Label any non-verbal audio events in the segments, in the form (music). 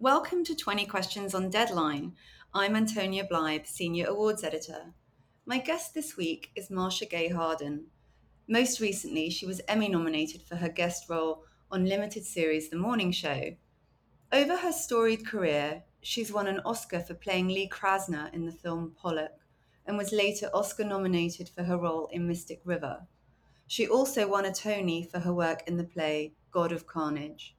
Welcome to 20 Questions on Deadline. I'm Antonia Blythe, Senior Awards Editor. My guest this week is Marcia Gay Harden. Most recently, she was Emmy nominated for her guest role on limited series The Morning Show. Over her storied career, she's won an Oscar for playing Lee Krasner in the film Pollock and was later Oscar nominated for her role in Mystic River. She also won a Tony for her work in the play God of Carnage.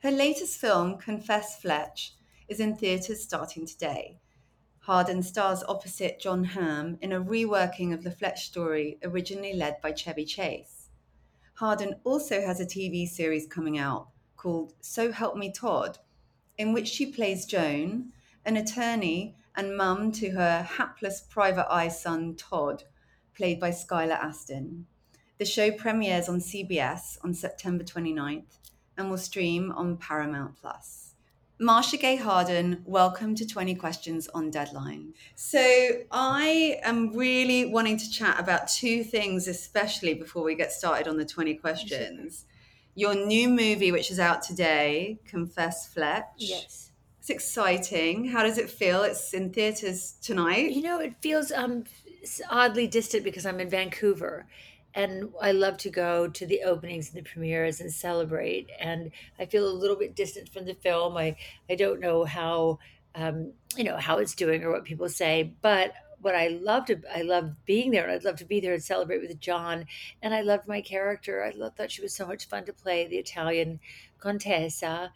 Her latest film, Confess Fletch, is in theatres starting today. Harden stars opposite Jon Hamm in a reworking of the Fletch story originally led by Chevy Chase. Harden also has a TV series coming out called So Help Me Todd, in which she plays Joan, an attorney and mum to her hapless private eye son Todd, played by Skylar Astin. The show premieres on CBS on September 29th and will stream on Paramount Plus. Marcia Gay Harden, welcome to 20 Questions on Deadline. So, I am really wanting to chat about two things, especially before we get started on the 20 questions. Your new movie, which is out today, Confess Fletch. Yes. It's exciting. How does it feel? It's in theaters tonight. You know, it feels um oddly distant because I'm in Vancouver and I love to go to the openings and the premieres and celebrate. And I feel a little bit distant from the film. I I don't know how um, you know how it's doing or what people say, but what I loved, to I loved being there, and I'd love to be there and celebrate with Jon. And I loved my character. I loved, thought she was so much fun to play, the Italian Contessa.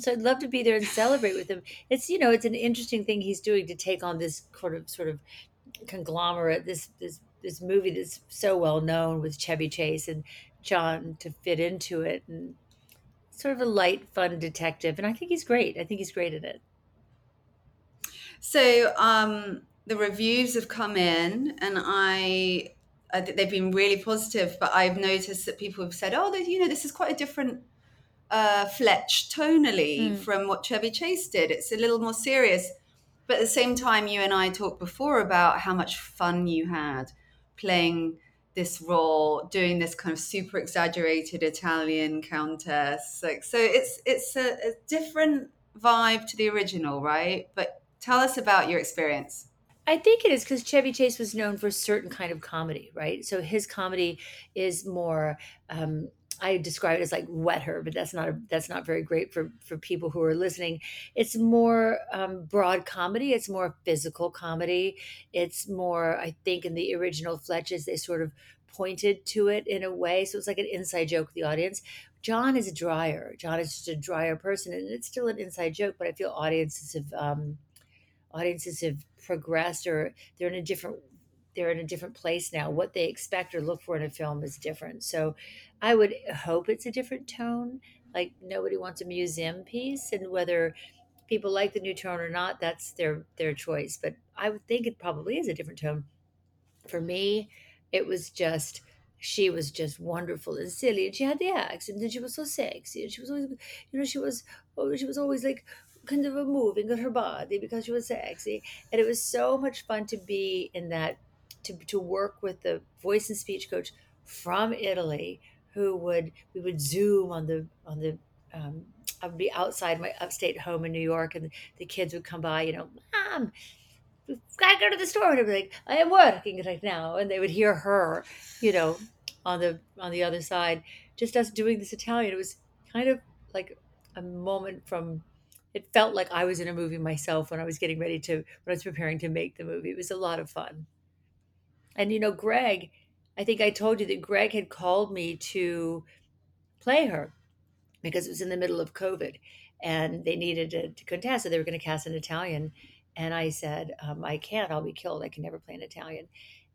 So I'd love to be there and celebrate with him. It's you know, it's an interesting thing he's doing to take on this sort of sort of conglomerate, this this this movie that's so well known with Chevy Chase and Jon to fit into it and sort of a light, fun detective. And I think he's great. I think he's great at it. So um, the reviews have come in, and I, I think they've been really positive. But I've noticed that people have said, "Oh, you know, this is quite a different uh, Fletch tonally mm. from what Chevy Chase did. It's a little more serious." But at the same time, you and I talked before about how much fun you had playing this role, doing this kind of super exaggerated Italian countess. Like, so it's it's a, a different vibe to the original, right? But tell us about your experience. I think it is because Chevy Chase was known for a certain kind of comedy, right? So his comedy is more um, I describe it as like wet her, but that's not a, that's not very great for for people who are listening. It's more um, broad comedy. It's more physical comedy. It's more, I think, in the original Fletches, they sort of pointed to it in a way, so it's like an inside joke with the audience. Jon is a drier. Jon is just a drier person, and it's still an inside joke. But I feel audiences have um, audiences have progressed, or they're in a different they're in a different place now. What they expect or look for in a film is different. So I would hope it's a different tone. Like nobody wants a museum piece, and whether people like the new tone or not, that's their their choice. But I would think it probably is a different tone. For me, it was just she was just wonderful and silly, and she had the accent, and she was so sexy, and she was always, you know, she was oh, she was always like kind of moving of her body because she was sexy, and it was so much fun to be in that to, to work with the voice and speech coach from Italy who would we would zoom on the on the um, I would be outside my upstate home in New York and the kids would come by, you know, mom, we've got to go to the store. And I'd be like, I am working right now. And they would hear her, you know, on the on the other side, just us doing this Italian. It was kind of like a moment from it felt like I was in a movie myself when I was getting ready to when I was preparing to make the movie. It was a lot of fun. And you know, Greg, I think I told you that Greg had called me to play her because it was in the middle of COVID and they needed to, to contest. So they were going to cast an Italian. And I said, um, I can't, I'll be killed. I can never play an Italian.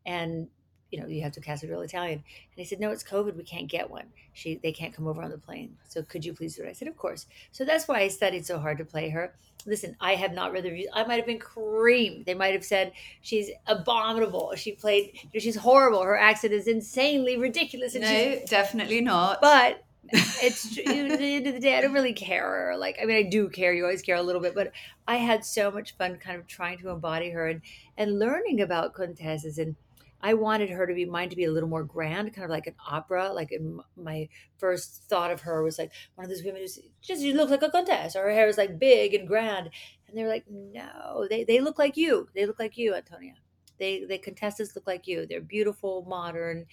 And you know, you have to cast a real Italian. And he said, no, it's COVID. We can't get one. She, they can't come over on the plane. So could you please do it? I said, of course. So that's why I studied so hard to play her. Listen, I have not read the reviews. I might have been creamed. They might have said she's abominable. She played, you know, she's horrible. Her accent is insanely ridiculous. And no, definitely not. But (laughs) it's at the end of the day, I don't really care. Like, I mean, I do care. You always care a little bit, but I had so much fun kind of trying to embody her and, and learning about Contessa's and, I wanted her to be mine to be a little more grand, kind of like an opera. Like in my first thought of her was like one of those women who's just you look like a countess, or her hair is like big and grand. And they were like, no, they they look like you. They look like you, Antonia. They the contestants look like you. They're beautiful, modern,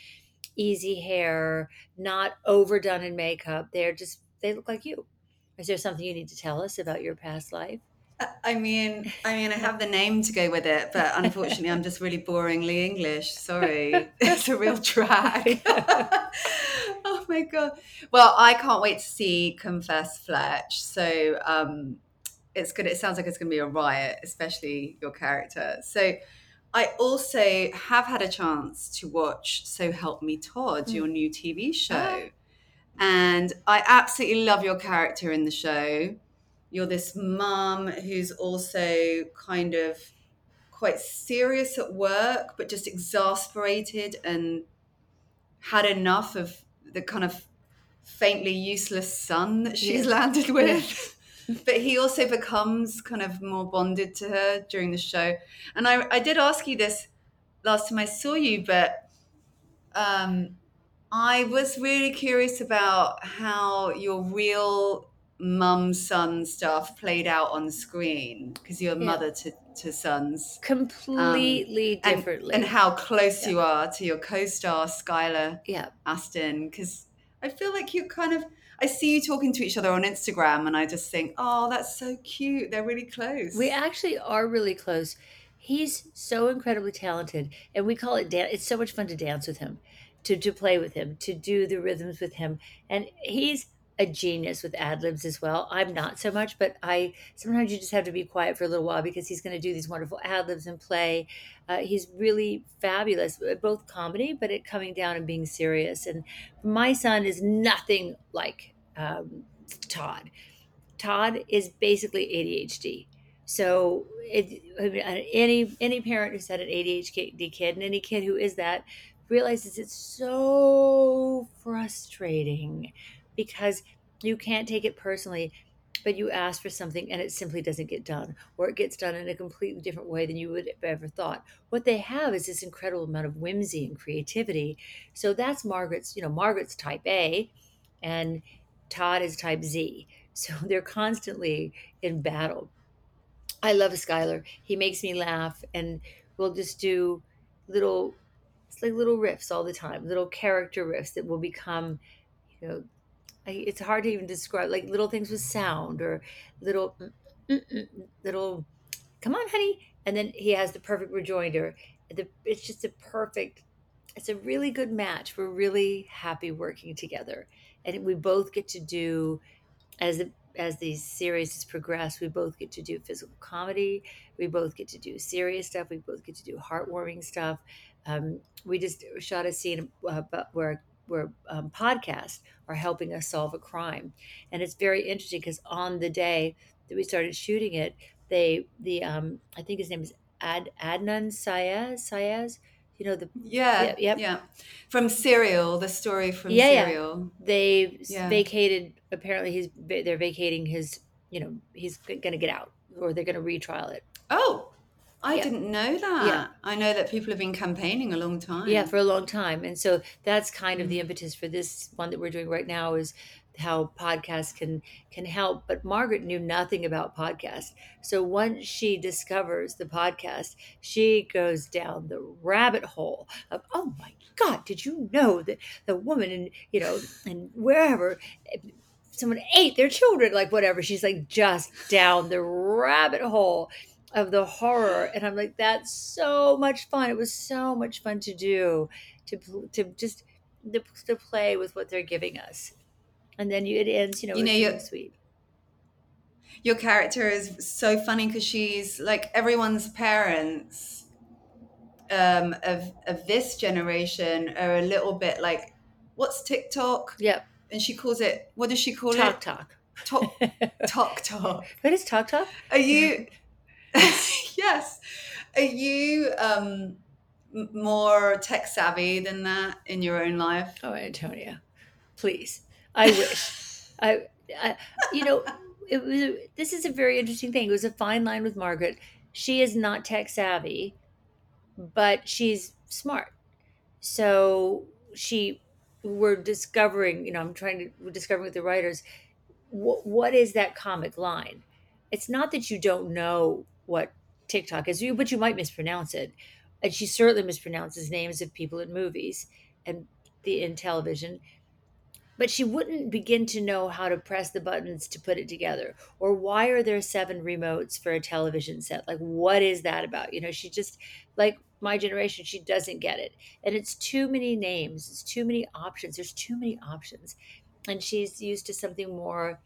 easy hair, not overdone in makeup. They're just they look like you. Is there something you need to tell us about your past life? I mean, I mean, I have the name to go with it, but unfortunately, I'm just really boringly English. Sorry, (laughs) it's a real drag. (laughs) oh my god! Well, I can't wait to see Confess Fletch. So um, it's good. It sounds like it's going to be a riot, especially your character. So I also have had a chance to watch So Help Me Todd, mm. your new TV show, oh. and I absolutely love your character in the show you're this mum who's also kind of quite serious at work, but just exasperated and had enough of the kind of faintly useless son that she's yeah. landed with. (laughs) but he also becomes kind of more bonded to her during the show. And I, I did ask you this last time I saw you, but um, I was really curious about how your real mum son stuff played out on screen because you're a yeah. mother to, to sons. Completely um, differently. and, and, how close yeah. you are to your co-star skylar yeah. Astin because i feel like you kind of i see you talking to each other on instagram and i just think oh that's so cute. They're really close. We actually are really close. He's so incredibly talented and we call it dance it's so much fun to dance with him to, to play with him to do the rhythms with him and he's a genius with ad libs as well. I'm not so much, but I sometimes you just have to be quiet for a little while because he's going to do these wonderful ad libs and play. Uh, he's really fabulous, uh, both comedy, but it coming down and being serious. And my son is nothing like um, Todd. Todd is basically ADHD. So it, any any parent who's had an ADHD kid and any kid who is that realizes it's so frustrating because you can't take it personally but you ask for something and it simply doesn't get done or it gets done in a completely different way than you would have ever thought. What they have is this incredible amount of whimsy and creativity. So that's margaret's you know margaret's type a and todd is type z. (laughs) So they're constantly in battle. I love skylar. He makes me laugh and we'll just do little it's like little riffs all the time little character riffs that will become you know it's hard to even describe like little things with sound or little little come on honey and then he has the perfect rejoinder. The, it's just a perfect it's a really good match. We're really happy working together. And we both get to do as the as these series progress we both get to do physical comedy. We both get to do serious stuff. We both get to do heartwarming stuff. Um, we just shot a scene uh, where where um, podcasts are helping us solve a crime. And it's very interesting because on the day that we started shooting it, they the um, I think his name is Ad Adnan Syed Syed. You know the yeah yeah, yep. yeah from Serial the story from yeah, Serial. Yeah. They yeah. vacated. Apparently, he's they're vacating his. You know, he's going to get out, or they're going to retrial it. Oh, I yeah. didn't know that. Yeah. I know that people have been campaigning a long time. Yeah, for a long time. And so that's kind of the mm. impetus for this one that we're doing right now is how podcasts can can help but margaret knew nothing about podcasts so once she discovers the podcast she goes down the rabbit hole of oh my god did you know that the woman in you know and wherever someone ate their children, like whatever. She's like just down the rabbit hole of the horror. And I'm like, that's so much fun. It was so much fun to do, to, to just to, to play with what they're giving us. And then you, it ends, you know, You know, sweet. Your character is so funny because she's like everyone's parents um, of of this generation are a little bit like, what's TikTok? Yep. And she calls it. What does she call Talk it? talk. Talk (laughs) talk talk. what is talk talk? Are you? (laughs) yes. Are you um, more tech savvy than that in your own life? Oh, Antonia, please. I wish. (laughs) I, I, you know, it was. This is a very interesting thing. It was a fine line with Margaret. She is not tech savvy, but she's smart. So she, we're discovering. You know, I'm trying to we're discovering with the writers. What, what is that comic line? It's not that you don't know what TikTok is, but you might mispronounce it. And she certainly mispronounces names of people in movies and the in television. But she wouldn't begin to know how to press the buttons to put it together. Or why are there seven remotes for a television set? Like what is that about? You know she just like my generation she doesn't get it. And it's too many names. It's too many options. There's too many options. And she's used to something more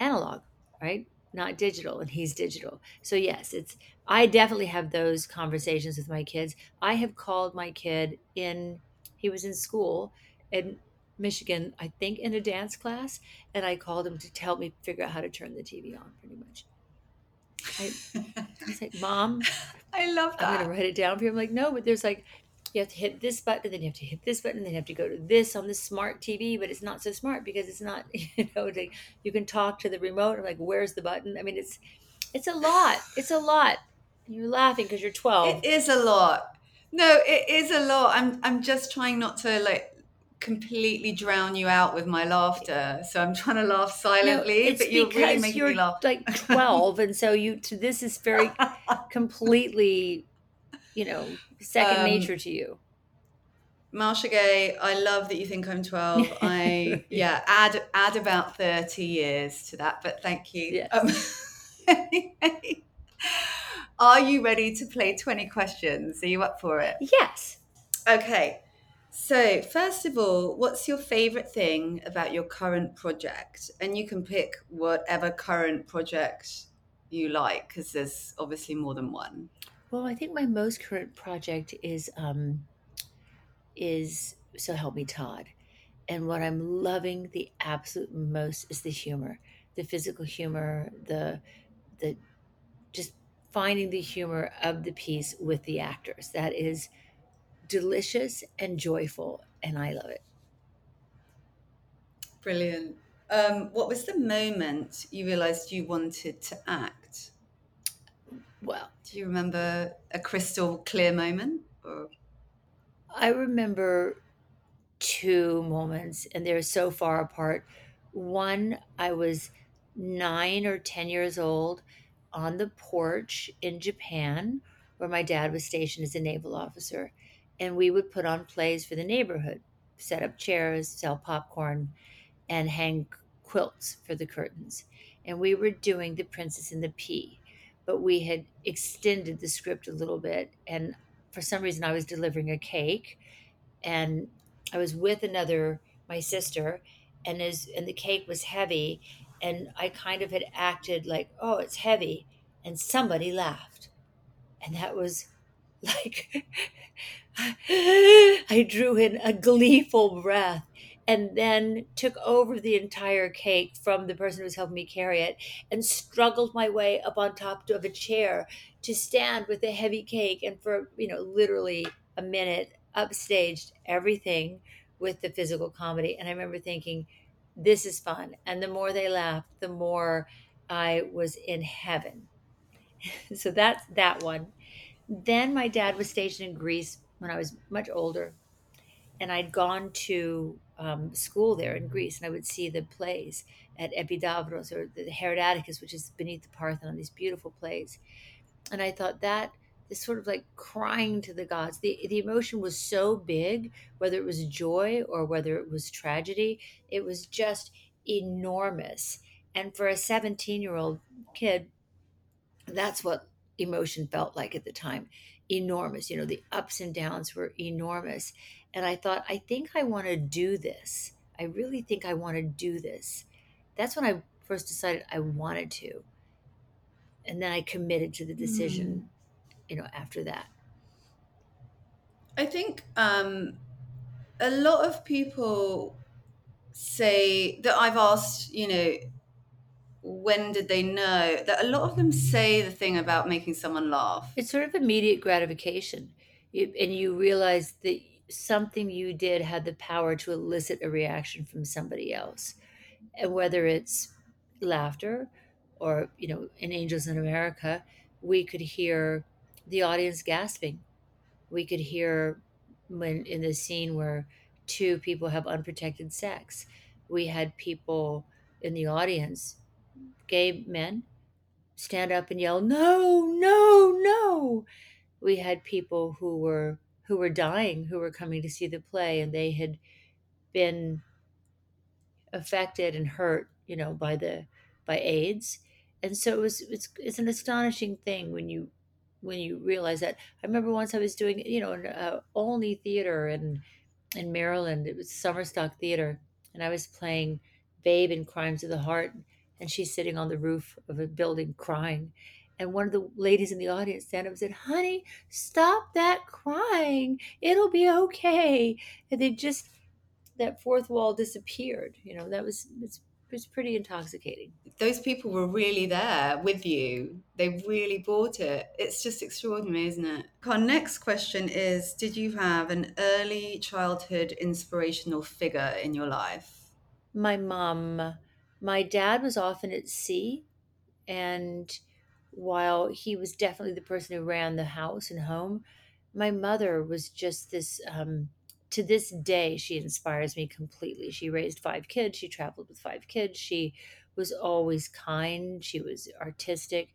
analog right not digital and he's digital. So yes it's i definitely have those conversations with my kids. I have called my kid in he was in school in michigan i think in a dance class and i called him to help me figure out how to turn the tv on pretty much. I, I was like mom (laughs) I love that. i'm to write it down for you. I'm like no but there's like you have to hit this button then you have to hit this button then you have to go to this on the smart tv but it's not so smart because it's not (laughs) you know like you can talk to the remote i'm like where's the button i mean it's it's a lot it's a lot you're laughing because you're 12 It is a lot. No, it is a lot. I'm I'm just trying not to like completely drown you out with my laughter. So I'm trying to laugh silently, it's but you're really making you're me laugh. like (laughs) 12 and so you to this is very (laughs) completely you know second Um, nature to you Marcia Gay, I love that you think I'm 12. (laughs) I yeah, add add about 30 years to that, but thank you. Yes. Um, (laughs) are you ready to play 20 questions? Are you up for it? yes Okay. So, first of all, what's your favorite thing about your current project? And you can pick whatever current project you like because there's obviously more than one. Well, I think my most current project is um is So Help Me Todd. And what I'm loving the absolute most is the humor, the physical humor, the the just finding the humor of the piece with the actors. That is delicious and joyful and I love it. Brilliant. Um, what was the moment you realized you wanted to act? Well, Do you remember a crystal clear moment? Or... I remember two moments, and they're so far apart. One, I was nine or 10 years old on the porch in Japan, where my dad was stationed as a naval officer. And we would put on plays for the neighborhood, set up chairs, sell popcorn, and hang quilts for the curtains. And we were doing The Princess and the Pea, but we had extended the script a little bit. And for some reason, I was delivering a cake, and I was with another, my sister, and as and the cake was heavy, and I kind of had acted like, oh, it's heavy, and somebody laughed, and that was (laughs) like (laughs) I drew in a gleeful breath and then took over the entire cake from the person who was helping me carry it and struggled my way up on top of a chair to stand with the heavy cake and for you know literally a minute upstaged everything with the physical comedy. And i remember thinking this is fun. And the more they laughed the more i was in heaven. (laughs) So that's that one. Then my dad was stationed in greece when i was much older and i'd gone to um, school there in greece and i would see the plays at epidavros or the Herodes Atticus which is beneath the parthenon these beautiful plays and I thought that this sort of like crying to the gods. The the emotion was so big, whether it was joy or whether it was tragedy. It was just enormous. And for a 17 year old kid, that's what emotion felt like at the time enormous. You know, the ups and downs were enormous. And I thought, I think I want to do this. I really think I want to do this. That's when I first decided I wanted to. And then I committed to the decision, mm. you know, after that. I think um, a lot of people say that I've asked, you know, when did they know that a lot of them say the thing about making someone laugh it's sort of immediate gratification you, and you realize that something you did had the power to elicit a reaction from somebody else. And whether it's laughter or you know in angels in america we could hear the audience gasping. We could hear when in the scene where two people have unprotected sex. We had people in the audience gay men stand up and yell, "No, no, no!" We had people who were who were dying, who were coming to see the play, and they had been affected and hurt, you know, by the by AIDS, and so it was it's it's an astonishing thing when you when you realize that. I remember once I was doing, you know, an uh, Olney Theater in in Maryland. It was Summerstock Theater, and I was playing Babe in Crimes of the Heart and she's sitting on the roof of a building crying. And one of the ladies in the audience stand up and said, Honey, stop that crying. It'll be okay. And they just, that fourth wall disappeared. You know, that was, it's, it was pretty intoxicating. Those people were really there with you. They really bought it. It's just extraordinary, isn't it? Our next question is Did you have an early childhood inspirational figure in your life? My mom my dad was often at sea, and while he was definitely the person who ran the house and home, my mother was just this. Um, to this day, she inspires me completely. She raised five kids. She traveled with five kids. She was always kind. She was artistic.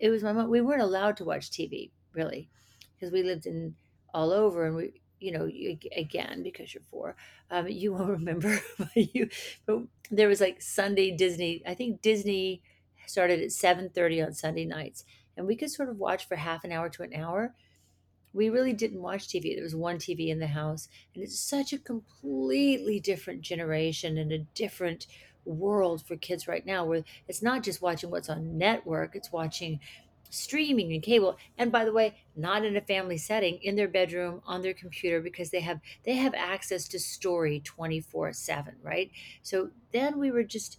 It was my mom. We weren't allowed to watch TV really, because we lived in all over, and we you know, again because you're four, um, you won't (laughs) remember. but you, but there was like Sunday Disney. I think Disney started at seven thirty on Sunday nights, and we could sort of watch for half an hour to an hour. We really didn't watch TV. There was one TV in the house, and it's such a completely different generation and a different world for kids right now, where it's not just watching what's on network; it's watching streaming and cable and by the way not in a family setting in their bedroom on their computer because they have they have access to story 24 7 right so then we were just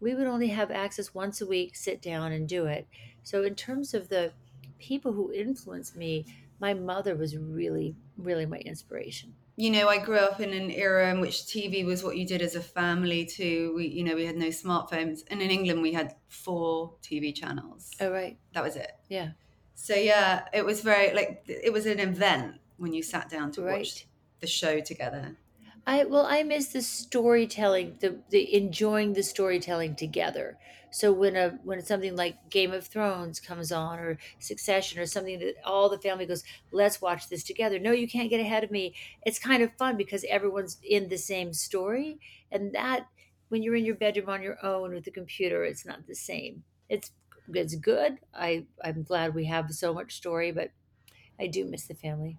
we would only have access once a week sit down and do it so in terms of the people who influenced me my mother was really really my inspiration you know, I grew up in an era in which TV was what you did as a family too. We, you know, we had no smartphones, and in England we had four TV channels. Oh right, that was it. Yeah. So yeah, it was very like it was an event when you sat down to right. watch the show together. I well, I miss the storytelling, the the enjoying the storytelling together. So when a when something like Game of Thrones comes on or Succession or something that all the family goes, let's watch this together. No, you can't get ahead of me. It's kind of fun because everyone's in the same story, and that when you're in your bedroom on your own with the computer, it's not the same. It's it's good. I I'm glad we have so much story, but I do miss the family.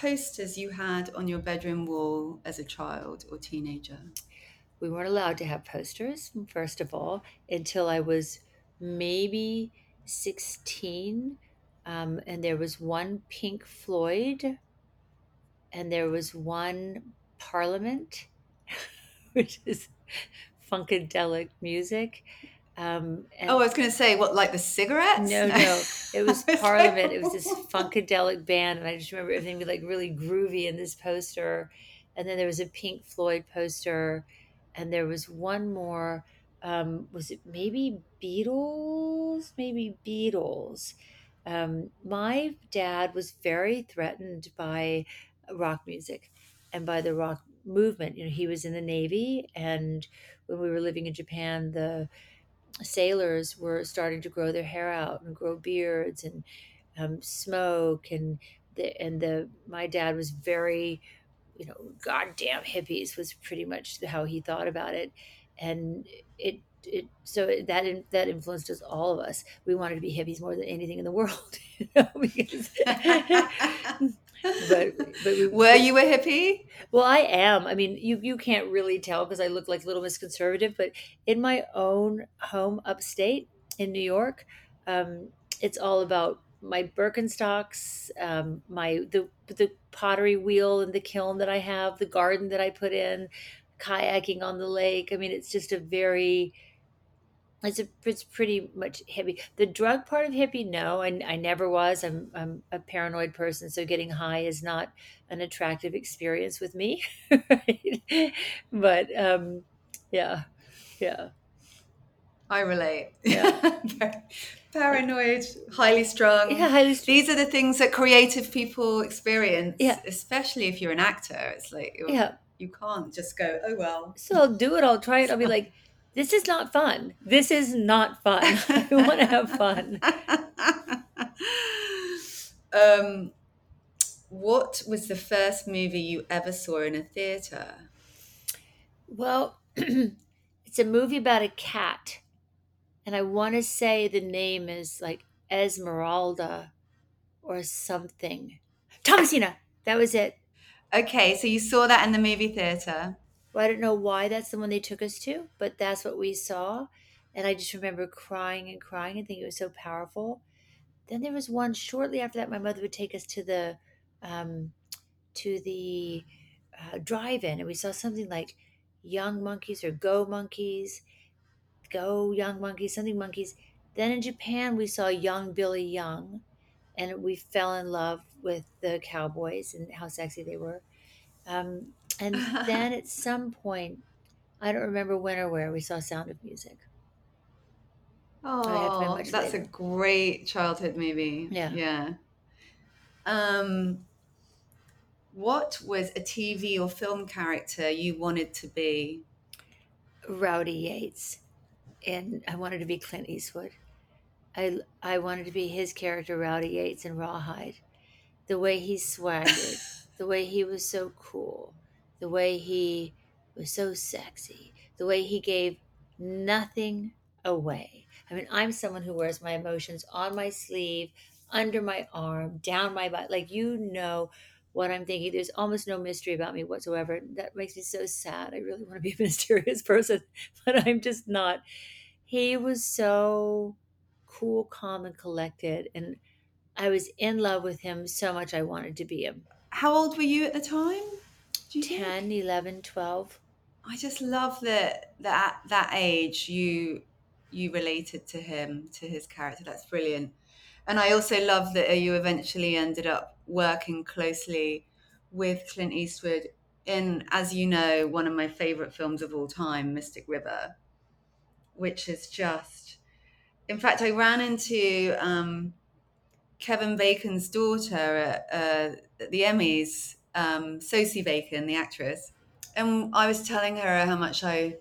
posters you had on your bedroom wall as a child or teenager? We weren't allowed to have posters, first of all, until I was maybe 16. Um, and there was one Pink Floyd, and there was one Parliament, (laughs) which is (laughs) funkadelic music. Um, oh, I was going to say, what, like the cigarettes? No, no, (laughs) it was Parliament. it It was this funkadelic band, and I just remember everything be like really groovy in this poster. And then there was a Pink Floyd poster, and there was one more. Um, was it maybe Beatles? Maybe Beatles. Um, my dad was very threatened by rock music and by the rock movement. You know, he was in the Navy, and when we were living in Japan, the sailors were starting to grow their hair out and grow beards and um, smoke and the and the my dad was very you know goddamn hippies was pretty much how he thought about it. And it it so that that influenced us all of us. We wanted to be hippies more than anything in the world (laughs) you know because (laughs) (laughs) but but we, were you a hippie? Well, I am. I mean, you you can't really tell because I look like a Little Miss Conservative, but in my own home upstate in New York, um, it's all about my Birkenstocks, um, my the the pottery wheel and the kiln that I have, the garden that I put in, kayaking on the lake. I mean, it's just a very it's a, it's pretty much hippie. The drug part of hippie, no, I, I never was. I'm I'm a paranoid person, so getting high is not an attractive experience with me. (laughs) right? But um, yeah, yeah. I relate. Yeah. (laughs) Paranoid, highly strung. Yeah, highly strung. These are the things that creative people experience. Yeah. Especially if you're an actor. It's like yeah. you can't just go, oh well. So I'll do it, I'll try it. I'll be (laughs) like, this is not fun. This is not fun. (laughs) I want to have fun. (laughs) um, what was the first movie you ever saw in a theater? Well, (clears throat) it's a movie about a cat. And I want to say the name is like Esmeralda or something. Thomasina. That was it. Okay, so you saw that in the movie theater. Well, I don't know why that's the one they took us to, but that's what we saw. And I just remember crying and crying and thinking it was so powerful. Then there was one shortly after that. My mother would take us to the um, to the uh, drive-in, and we saw something like Young Monkeys or Go Monkeys, Go Young Monkeys, something Monkeys. Then in Japan, we saw Young Billy Young, and we fell in love with the cowboys and how sexy they were. Um, and (laughs) then at some point, I don't remember when or where, we saw Sound of Music. Oh, that's later. a great childhood movie. Yeah. Yeah. Um, what was a TV or film character you wanted to be? Rowdy Yates. And I wanted to be Clint Eastwood. I, I wanted to be his character, Rowdy Yates, in Rawhide. The way he swaggered, (laughs) the way he was so cool, the way he was so sexy, the way he gave nothing away. I mean, I'm someone who wears my emotions on my sleeve, under my arm, down my butt. Like, you know what I'm thinking. There's almost no mystery about me whatsoever. That makes me so sad. I really want to be a (laughs) mysterious person, but I'm just not. He was so cool, calm, and collected. And I was in love with him so much I wanted to be him. How old were you at the time? 10, think? 11, 12. I just love that that at that age you you related to him, to his character. That's brilliant. And I also love that you eventually ended up working closely with Clint Eastwood in, as you know, one of my favorite films of all time, Mystic River, which is just. In fact, I ran into um, Kevin Bacon's daughter at, uh, at the Emmys um, Sosie Bacon, the actress, and I was telling her how much I,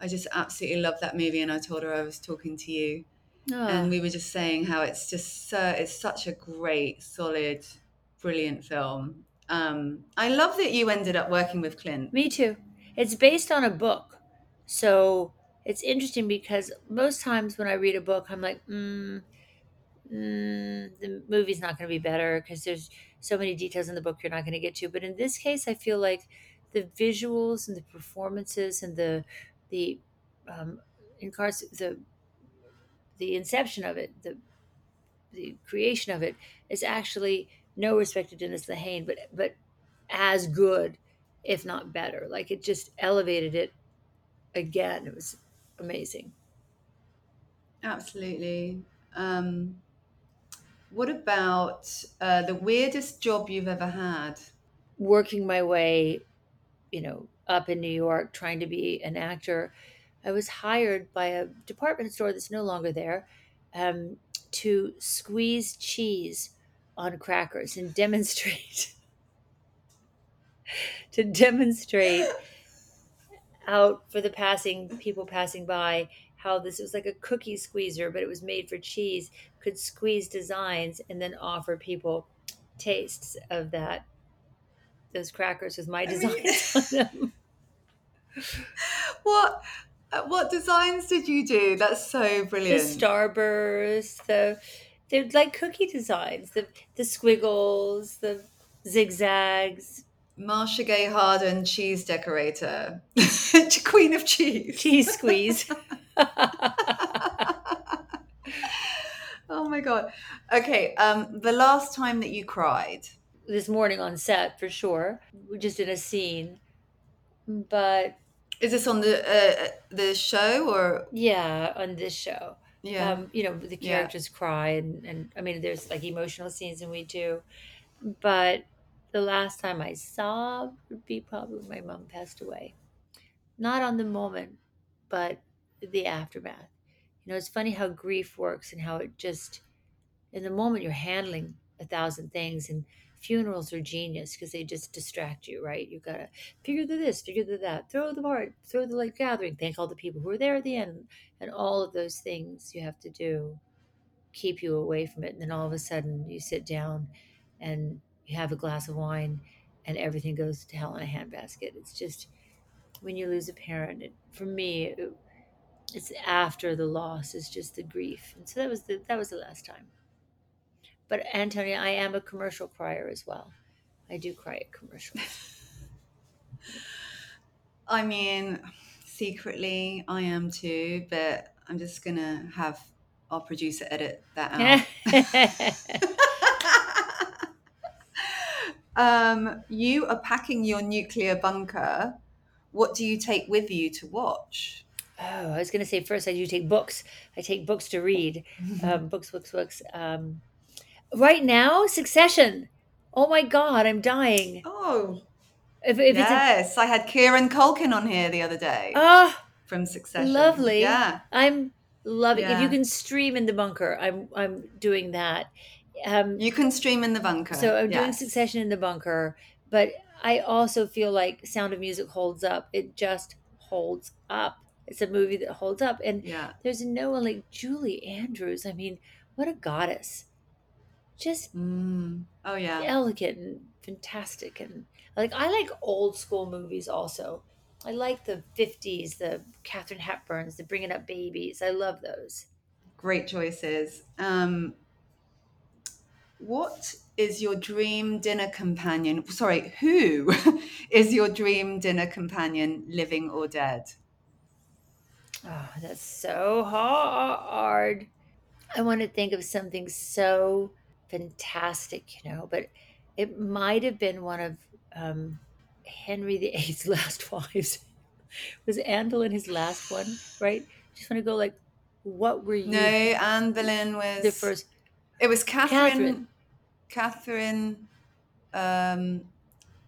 I just absolutely love that movie, and I told her I was talking to you, oh. and we were just saying how it's just so it's such a great, solid, brilliant film. Um, I love that you ended up working with Clint. Me too. It's based on a book, so it's interesting because most times when I read a book, I'm like, mm, mm, the movie's not going to be better because there's so many details in the book you're not going to get to. But in this case, I feel like the visuals and the performances and the the um, the the inception of it, the the creation of it is actually no respect to Dennis Lehane, but but as good, if not better. Like it just elevated it again. It was amazing. Absolutely. Um, what about uh, the weirdest job you've ever had? Working my way, you know, up in New York trying to be an actor, I was hired by a department store that's no longer there um, to squeeze cheese on crackers and demonstrate (laughs) to demonstrate out for the passing people passing by how this was like a cookie squeezer but it was made for cheese could squeeze designs and then offer people tastes of that those crackers with my I mean- designs (laughs) on them What uh, what designs did you do? That's so the brilliant. starburst the they're like cookie designs the the squiggles the zigzags Marcia Gay Harden, cheese decorator, (laughs) queen of cheese. cheese squeeze (laughs) (laughs) oh my god. Okay, um, the last time that you cried. this morning on set for sure We're just in a scene but Is this on the uh, the show or yeah on this show yeah? um, you know the Yeah. characters cry and, and i mean there's like emotional scenes and we do but the last time i saw would be probably when my mom passed away not on the moment but the aftermath. You know it's funny how grief works and how it just in the moment you're handling a thousand things and funerals are genius because they just distract you right? You've gotta figure the this figure the that throw the part throw the like gathering thank all the people who were there at the end and all of those things you have to do keep you away from it and then all of a sudden you sit down and you have a glass of wine and everything goes to hell in a handbasket. It's just when you lose a parent it, for me it, it's after the loss is just the grief and so that was the that was the last time but antonia i am a commercial crier as well i do cry at commercials (laughs) I mean, secretly, I am too, but I'm just gonna have our producer edit that (laughs) out. (laughs) um, you are packing your nuclear bunker. What do you take with you to watch? Oh, I was going to say first I do take books. I take books to read. Um, books, books, books. Um, right now, Succession. Oh my God, I'm dying. Oh, If, if it's a, yes. I had Kieran Culkin on here the other day ah, from Succession. lovely. Yeah. I'm loving. If you can stream in the bunker, I'm I'm doing that. Um, You can stream in the bunker. so I'm doing. Succession in the bunker, but I also feel like Sound of Music holds up. It just holds up. It's a movie that holds up, and Yeah. there's no one like Julie Andrews. I mean, what a goddess! Just Mm. Oh, yeah. elegant and fantastic, and like I like old school movies also. I like the '50s, the Katharine Hepburns, the Bringing Up Babies. I love those. Great choices. Um, what is your dream dinner companion? Sorry, who (laughs) is your dream dinner companion, living or dead? Oh, that's so hard. I want to think of something so fantastic, you know, but it might have been one of um, Henry VIII's (laughs) last wives. Was Anne Boleyn his last one, right? Just want to go like, what were you? No, Anne Boleyn was the first. It was Catherine. Catherine. Catherine. Um,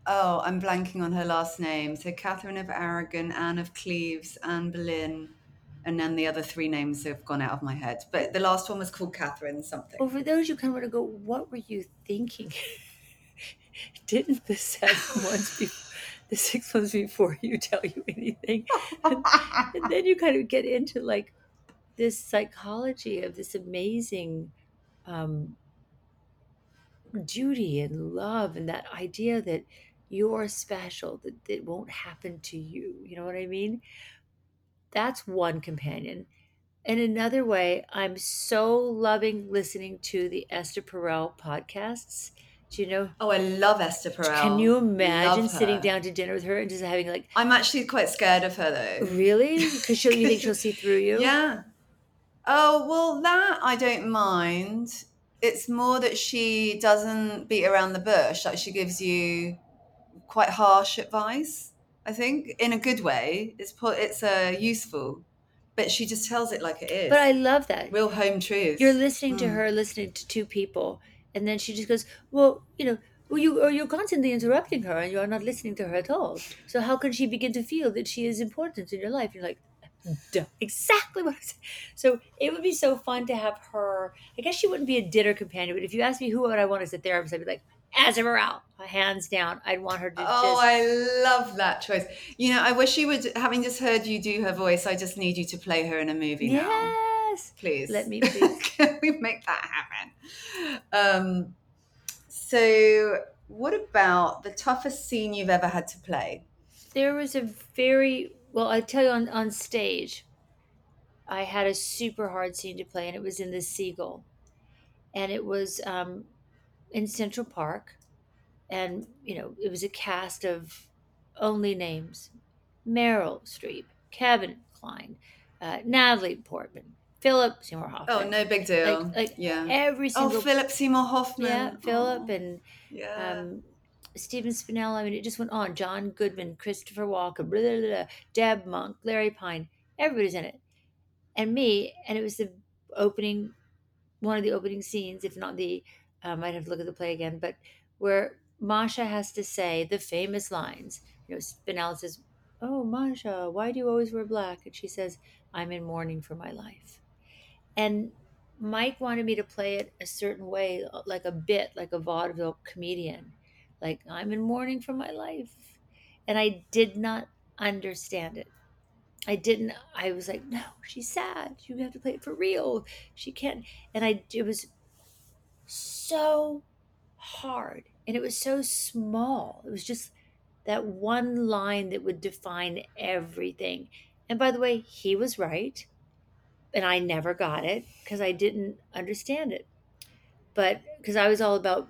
oh, I'm blanking on her last name. So Catherine of Aragon, Anne of Cleves, Anne Boleyn, and then the other three names have gone out of my head. But the last one was called Catherine something. Well, for those you kind of want to go, what were you thinking? (laughs) Didn't the seven (laughs) ones be, the six ones before you tell you anything? and, (laughs) and then you kind of get into like this psychology of this amazing um, duty and love and that idea that you're special that it won't happen to you you know what i mean that's one companion in another way i'm so loving listening to the esther perel podcasts do you know Oh, I love Esther Perel. can you imagine sitting down to dinner with her and just having like I'm actually quite scared of her though. really because she'll you think (laughs) she'll see through you Yeah. Oh, well, that I don't mind. It's more that she doesn't beat around the bush. Like she gives you quite harsh advice, I think, in a good way. It's it's uh, useful, but she just tells it like it is. but i love that Real home truth. You're listening to Mm. her, listening to two people, and then she just goes, "Well, you know, well, you or you're constantly interrupting her and you are not listening to her at all. So how can she begin to feel that she is important in your life? You're like, Duh, exactly what I said. So it would be so fun to have her. I guess she wouldn't be a dinner companion, but if you ask me who would I want as a therapist, I'd be like, Esther Perel, hands down. I'd want her to. Oh, just, I love that choice. You know, I wish you would. Having just heard you do her voice, I just need you to play her in a movie now, yes. please. Let me (laughs) please. Can we make that happen? Um, so, what about the toughest scene you've ever had to play? There was a very well. I tell you on on stage, I had a super hard scene to play, and it was in the Seagull, and it was um, in Central Park, and you know it was a cast of only names: Meryl Streep, Kevin Kline, uh, Natalie Portman, Philip Seymour Hoffman. Oh, no big deal. Like, like yeah. every single. Oh, Philip Seymour Hoffman. yeah, Philip Oh, and yeah. um, Stephen Spinella. I mean, it just went on. John Goodman, Christopher Walken, blah, blah, blah, blah, Deb Monk, Larry Pine. Everybody's in it, and me. And it was the opening, one of the opening scenes, if not the. Um, I'd have to look at the play again, but where Masha has to say the famous lines. You know, Spinella says, "Oh, Masha, why do you always wear black?" And she says, "I'm in mourning for my life." And Mike wanted me to play it a certain way, like a bit, like a vaudeville comedian. Like, I'm in mourning for my life. And I did not understand it. I didn't, I was like, no, she's sad. You have to play it for real. She can't. And I, it was so hard. And it was so small. It was just that one line that would define everything. And by the way, he was right and I never got it because I didn't understand it. But because I was all about,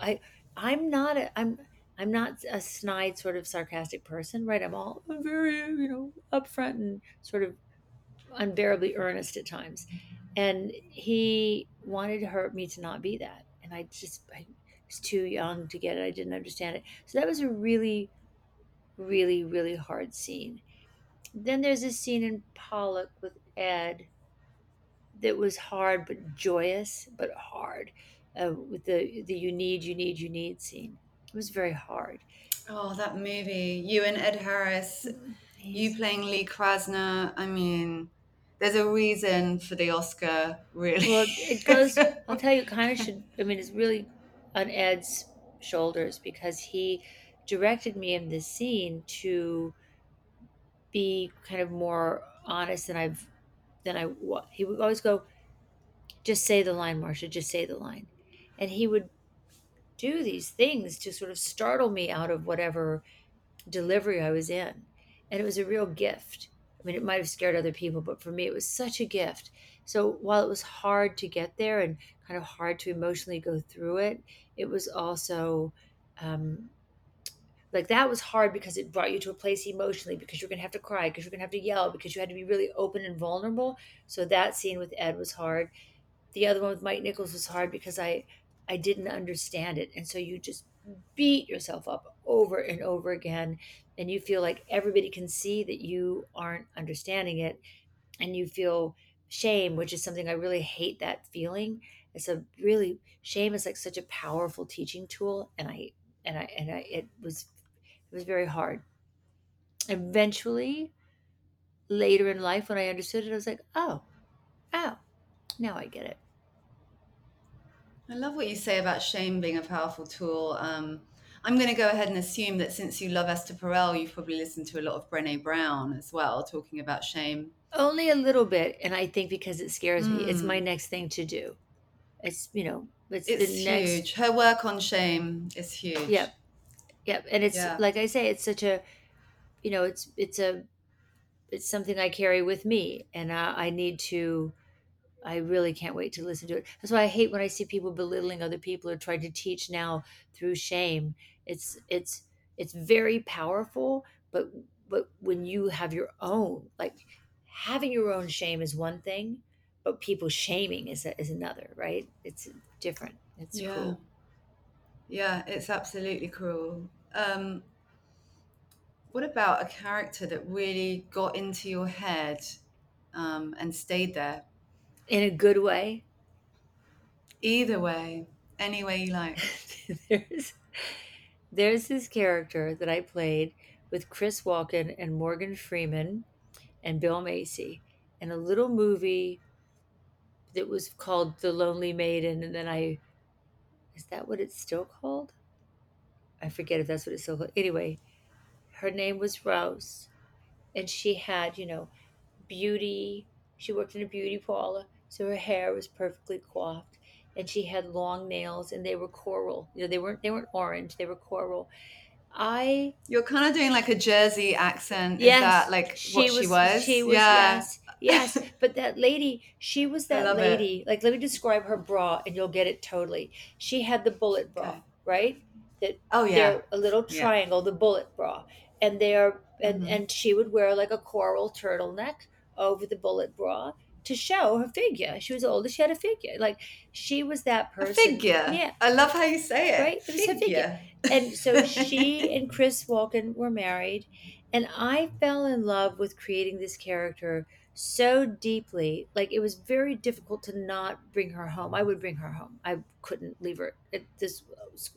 I, I'm not a, I'm, I'm not a snide sort of sarcastic person, right? I'm all I'm very, you know, upfront and sort of unbearably earnest at times. And he wanted her me to not be that, and I just I was too young to get it. I didn't understand it. So that was a really, really, really hard scene. Then there's a scene in Pollock with Ed that was hard but joyous, but hard. Uh, with the the you need, you need, you need scene, it was very hard. Oh, that movie. You and Ed Harris, you playing Lee Krasner. I mean, there's a reason for the Oscar, really. Well, it goes. (laughs) I'll tell you, it kind of should. I mean, it's really on Ed's shoulders because he directed me in this scene to be kind of more honest than I've than I he would always go just say the line Marcia just say the line and he would do these things to sort of startle me out of whatever delivery I was in and it was a real gift I mean it might have scared other people but for me it was such a gift. So while it was hard to get there and kind of hard to emotionally go through it it was also um, like that was hard because it brought you to a place emotionally because you're gonna have to cry because you're gonna have to yell because you had to be really open and vulnerable. So that scene with ed was hard. The other one with mike nichols was hard because i i didn't understand it. And so you just beat yourself up over and over again and you feel like everybody can see that you aren't understanding it and you feel shame which is something i really hate that feeling it's a really shame is like such a powerful teaching tool and i and i and i it was it was very hard. Eventually, later in life, when I understood it, I was like, oh, oh, now I get it. I love what you say about shame being a powerful tool. Um, I'm going to go ahead and assume that since you love Esther Perel, you've probably listened to a lot of Brene Brown as well, talking about shame. Only a little bit. And I think because it scares me, it's Mm. my next thing to do. It's, you know, it's, It's the next. huge. Her work on shame is huge. Yep. Yep. And it's, Yeah. like I say, it's such a, you know, it's, it's a, it's something I carry with me. And I, I need to, I really can't wait to listen to it. That's why I hate when I see people belittling other people or trying to teach now through shame. It's it's it's very powerful, but but when you have your own, like having your own shame is one thing, but people shaming is is another, right? It's different. It's Yeah. cool. Yeah, it's absolutely cruel. Um, what about a character that really got into your head um, and stayed there? In a good way. Either way, any way you like. (laughs) there's there's this character that I played with Chris Walken and Morgan Freeman and Bill Macy in a little movie that was called The Lonely Maiden and then I is that what it's still called? I forget if that's what it's still called. Anyway, her name was Rose and she had, you know, beauty. She worked in a beauty parlor, so her hair was perfectly coiffed and she had long nails and they were coral. You know, they weren't they weren't orange, they were coral. I You're kind of doing like a Jersey accent. yes, Is that like what she was? She was yeah. yes. (laughs) Yes, but that lady, she was that love it. lady. Like let me describe her bra and you'll get it totally. She had the bullet bra, Okay. right? That Oh yeah. they're a little Yeah. triangle, the bullet bra, and they're and Mhm. and she would wear like a coral turtleneck over the bullet bra to show her figure. She was older, she had a figure. Like she was that A person. figure. Yeah. I love how you say it. Right? It was a figure. And so (laughs) she and Chris Walken were married, and I fell in love with creating this character so deeply. Like it was very difficult to not bring her home. I would bring her home. I couldn't leave her at this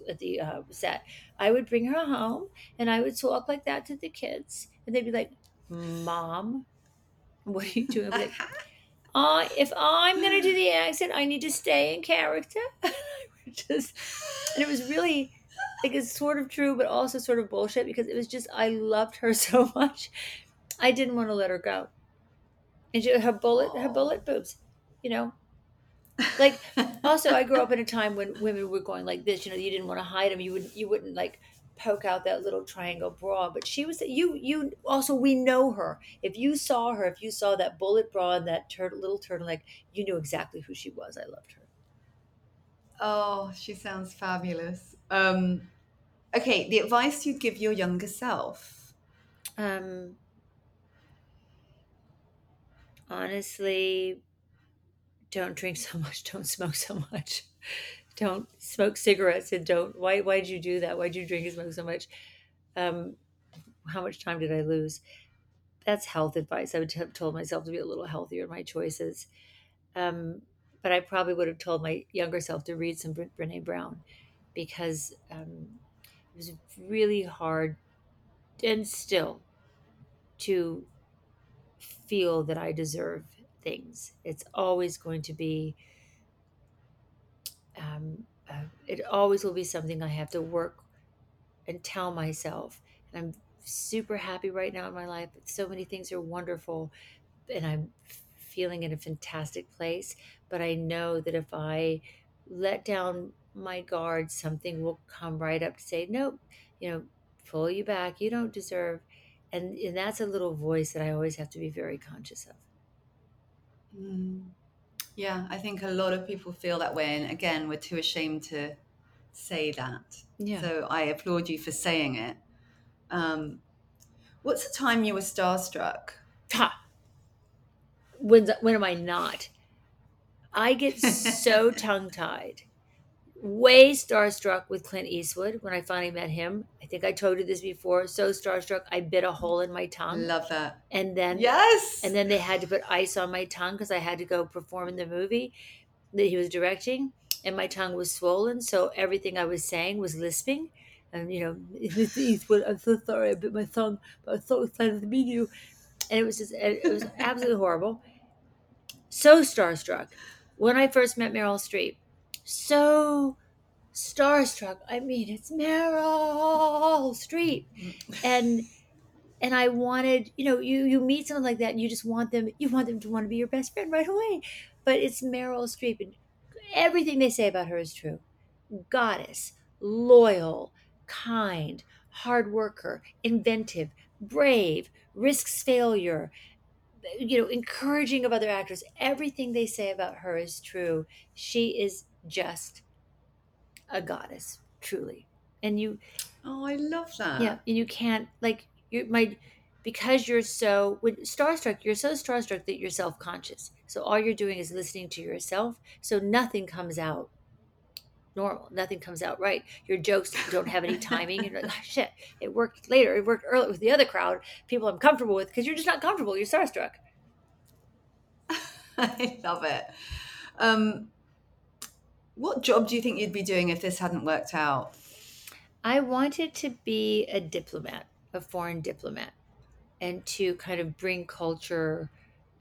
at the uh, set. I would bring her home, and I would talk like that to the kids, and they'd be like, "Mom, what are you doing?" (laughs) I'd be like, uh, if I'm gonna do (sighs) the accent, I need to stay in character. (laughs) Just, and it was really like it's sort of true, but also sort of bullshit because it was just I loved her (laughs) so much, I didn't want to let her go. And she, her bullet, her bullet boobs, you know. Like also, I grew up in a time when women were going like this. You know, you didn't want to hide them. You wouldn't. You wouldn't like poke out that little triangle bra. But she was. You. You also. We know her. If you saw her, if you saw that bullet bra and that turtle, little turtleneck, you knew exactly who she was. I loved her. Oh, she sounds fabulous. Um, okay, the advice you'd give your younger self. Um. Honestly, don't drink so much. Don't smoke so much. Don't smoke cigarettes and don't. Why? Why did you do that? Why did you drink and smoke so much? Um, how much time did I lose? That's health advice. I would have told myself to be a little healthier in my choices. Um, but I probably would have told my younger self to read some Bre- Brene Brown because um, it was really hard and still to feel that I deserve things. It's always going to be, um, uh, it always will be something I have to work and tell myself. And I'm super happy right now in my life. So many things are wonderful, and I'm feeling in a fantastic place. But I know that if I let down my guard, something will come right up to say, nope, you know, pull you back. You don't deserve. And, and that's a little voice that I always have to be very conscious of. Mm. Yeah, I think a lot of people feel that way. And again, we're too ashamed to say that. Yeah. So I applaud you for saying it. Um, what's the time you were starstruck? Ha! When, when am I not? I get so (laughs) tongue tied. Way starstruck with Clint Eastwood when I finally met him. I think I told you this before. So starstruck, I bit a hole in my tongue. Love that. and then Yes. and then they had to put ice on my tongue because I had to go perform in the movie that he was directing, and my tongue was swollen, so everything I was saying was lisping. And you know, (laughs) Mr. Eastwood, I'm so sorry, I bit my tongue, but I was so excited to meet you, and it was just, it was absolutely horrible. So starstruck when I first met Meryl Streep, so starstruck. I mean, it's Meryl Streep, and and I wanted, you know, you you meet someone like that, and you just want them, you want them to want to be your best friend right away. But it's Meryl Streep, and everything they say about her is true. Goddess, loyal, kind, hard worker, inventive, brave, risks failure, you know, encouraging of other actors. Everything they say about her is true. She is just a goddess, truly. And you, oh, I love that. yeah, and you can't like you my because you're so when starstruck, you're so starstruck that you're self conscious. So all you're doing is listening to yourself. So nothing comes out normal. Nothing comes out right. Your jokes don't have any timing. You're like, (laughs) "Ah, shit, it worked later. It worked early with the other crowd, people I'm comfortable with, because you're just not comfortable. You're starstruck. (laughs) I love it. Um, what job do you think you'd be doing if this hadn't worked out? I wanted to be a diplomat, a foreign diplomat, and to kind of bring culture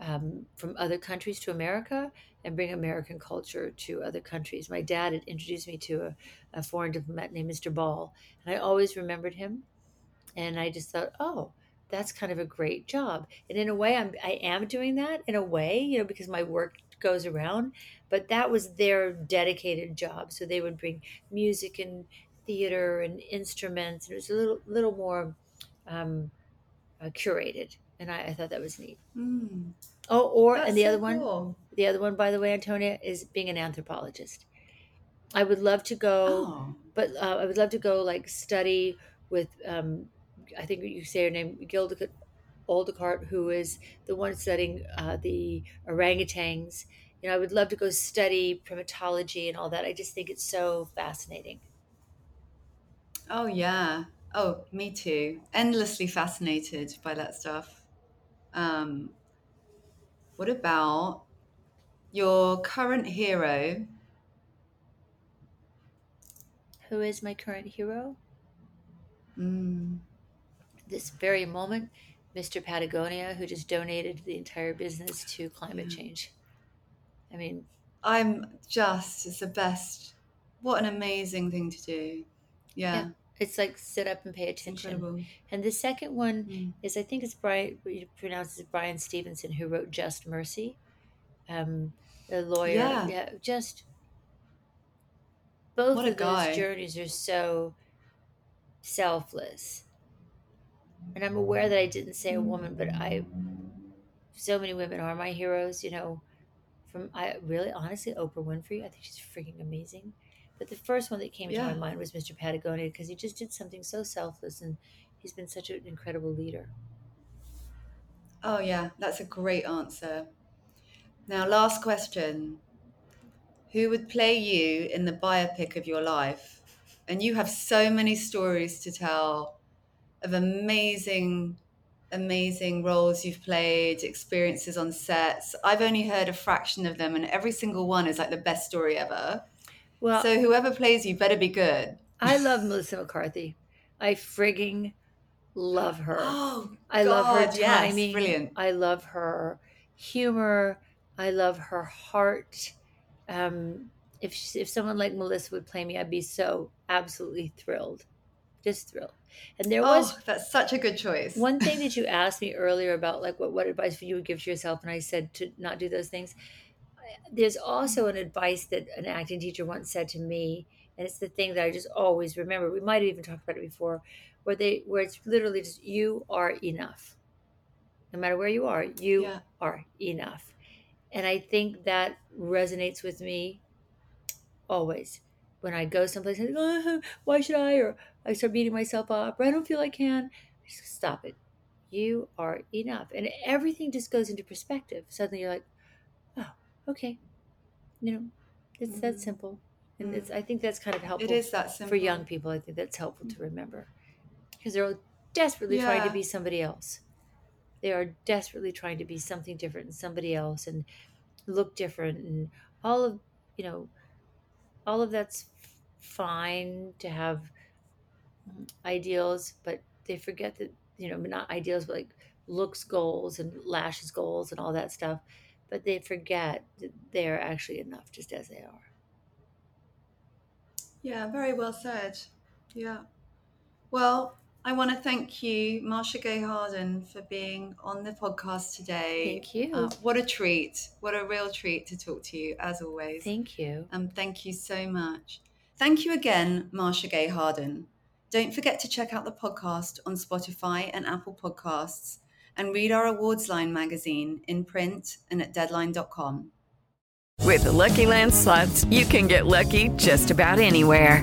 um, from other countries to America and bring American culture to other countries. My dad had introduced me to a, a foreign diplomat named Mr. Ball, and I always remembered him. And I just thought, oh, that's kind of a great job. And in a way, I'm I am doing that in a way, you know, because my work goes around. But that was their dedicated job. So they would bring music and theater and instruments, and it was a little little more um, uh, curated. And I, I, thought that was neat. Mm. Oh, or That's and the so other one, cool. the other one, by the way, Antonia, is being an anthropologist. I would love to go, Oh, but uh, I would love to go like study with. Um, I think you say her name, Gilda Oldecart, who is the one studying uh, the orangutans. You know, I would love to go study primatology and all that. I just think it's so fascinating. oh yeah. Oh, me too. Endlessly fascinated by that stuff. Um, what about your current hero? Who is my current hero? Mm. This very moment, Mr. Patagonia, who just donated the entire business to climate Yeah. change. I mean, I'm just, it's the best. What an amazing thing to do. Yeah, Yeah. it's like sit up and pay attention. incredible. And the second one Mm. is I think it's Bryan you pronounce it Bryan Stevenson who wrote Just Mercy. Um the lawyer. Yeah. Yeah, just both a of those guy. journeys are so selfless. And I'm aware that I didn't say a woman, but I so many women are my heroes, you know. From I really honestly Oprah Winfrey, I think she's freaking amazing. But the first one that came to my Yeah. mind was Mr. Patagonia because he just did something so selfless and he's been such an incredible leader. Oh, yeah, that's a great answer. Now, last question. Who would play you in the biopic of your life? And you have so many stories to tell of amazing, amazing roles you've played, experiences on sets. I've only heard a fraction of them, and every single one is like the best story ever. Well, So, whoever plays you better be good. I love Melissa McCarthy. I frigging love her. (gasps) Oh, I love her God, yes, timing. brilliant. I love her humor. I love her heart. Um, if if someone like Melissa would play me, I'd be so absolutely thrilled, just thrilled. And there was Oh, that's such a good choice. one thing that you (laughs) asked me earlier about, like what what advice would you would give to yourself, and I said to not do those things. There's also an advice that an acting teacher once said to me, and it's the thing that I just always remember. We might have even talked about it before, where they where it's literally just you are enough. No matter where you are, you Yeah. are enough. And I think that resonates with me always. When I go someplace and "Ah, why should I? Or I start beating myself up, or I don't feel I can. I just stop it. You are enough. And everything just goes into perspective. Suddenly you're like, oh, okay. You know, it's that Mhm. simple. And it's I think that's kind of helpful It is that simple. for young people. I think that's helpful to remember. Because they're desperately trying to be somebody else. They are desperately trying to be something different and somebody else and look different and all of you know all of that's fine to have ideals but they forget that you know not ideals but like looks goals and lashes goals and all that stuff but they forget that they're actually enough just as they are Yeah, very well said. Yeah. Well, I want to thank you, Marcia Gay Harden, for being on the podcast today. Thank you. Uh, what a treat. What a real treat to talk to you, as always. thank you Um, thank you so much. Thank you again, Marcia Gay Harden. Don't forget to check out the podcast on Spotify and Apple Podcasts and read our awards line magazine in print and at deadline.com. With the Lucky Land slots, you can get lucky just about anywhere.